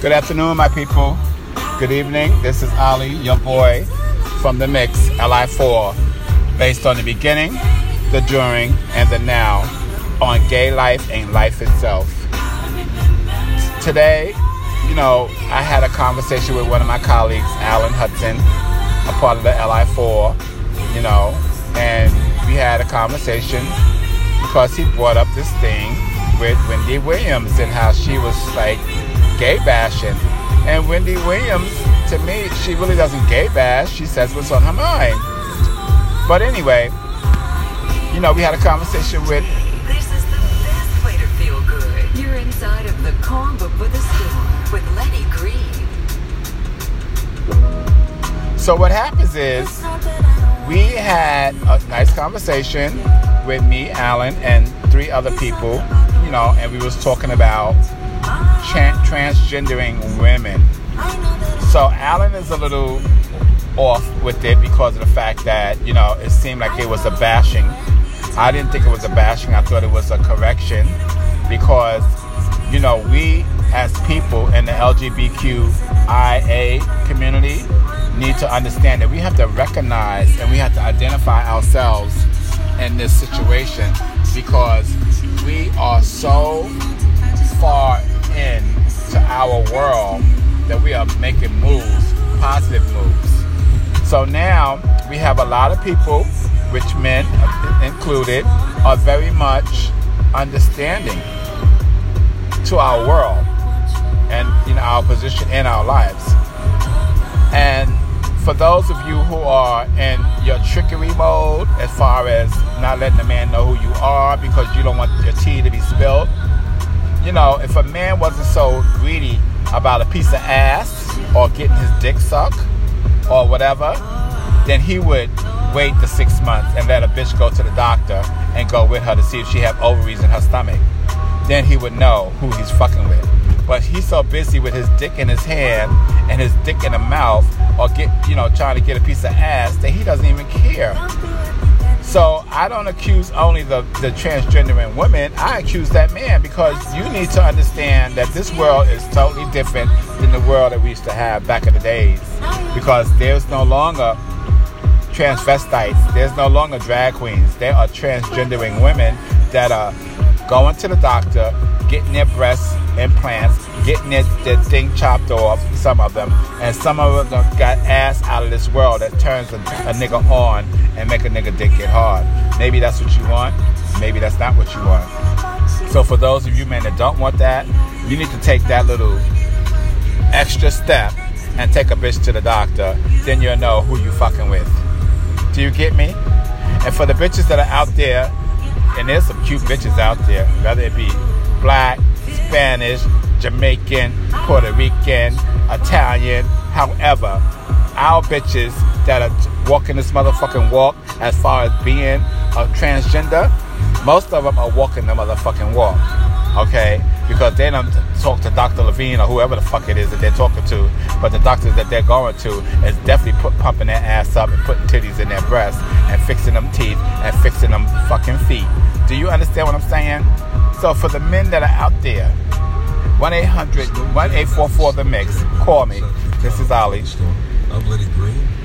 Good afternoon, my people. Good evening. This is Ali, your boy from the mix, LI4, based on the beginning, the during, and the now on gay life and life itself. Today, you know, I had a conversation with one of my colleagues, Alan Hudson, a part of the LI4, you know, and we had a conversation because he brought up this thing with Wendy Williams and how she was like gay bashing. And Wendy Williams, to me, she really doesn't gay bash. She says what's on her mind. But anyway, you know, we had a conversation with. This is the best way to feel good. You're inside of the calm before the storm with Lenny Green. So what happens is we had a nice conversation with me, Alan, and three other people, you know, and we was talking about tra- transgendering women. So Alan is a little off with it because of the fact that, you know, it seemed like it was a bashing. I didn't think it was a bashing. I thought it was a correction because, you know, we as people in the LGBTQIA community need to understand that we have to recognize and we have to identify ourselves in this situation because we are so far in to our world that we are making moves, positive moves. So now we have a lot of people, which men included, are very much understanding to our world and know our position in our lives. And for those of you who are in your trickery mode, as far as not letting the man know who you are because you don't want your tea to be spilled, you know, if a man wasn't so greedy about a piece of ass or getting his dick sucked or whatever, then he would wait the six months and let a bitch go to the doctor and go with her to see if she had ovaries in her stomach. Then he would know who he's fucking with. But he's so busy with his dick in his hand and his dick in the mouth or get you know trying to get a piece of ass that he doesn't even care. I don't accuse only the, the transgendering women. I accuse that man because you need to understand that this world is totally different than the world that we used to have back in the days. Because there's no longer transvestites, there's no longer drag queens. There are transgendering women that are going to the doctor, getting their breasts implants, getting their, their thing chopped off, some of them, and some of them got ass out of this world that turns a, a nigga on and make a nigga dick get hard. Maybe that's what you want, maybe that's not what you want. So for those of you men that don't want that, you need to take that little extra step and take a bitch to the doctor, then you'll know who you fucking with. Do you get me? And for the bitches that are out there, and there's some cute bitches out there, whether it be black, Spanish, Jamaican, Puerto Rican, Italian, however, our bitches that are walking this motherfucking walk as far as being a transgender, most of them are walking the motherfucking walk. Okay? Because they don't talk to Dr. Levine or whoever the fuck it is that they're talking to, but the doctors that they're going to is definitely put, pumping their ass up and putting titties in their breasts and fixing them teeth and fixing them fucking feet. Do you understand what I'm saying? So for the men that are out there, 1 800 1844 The Mix, call me. This is Ali. I'm Lenny Green.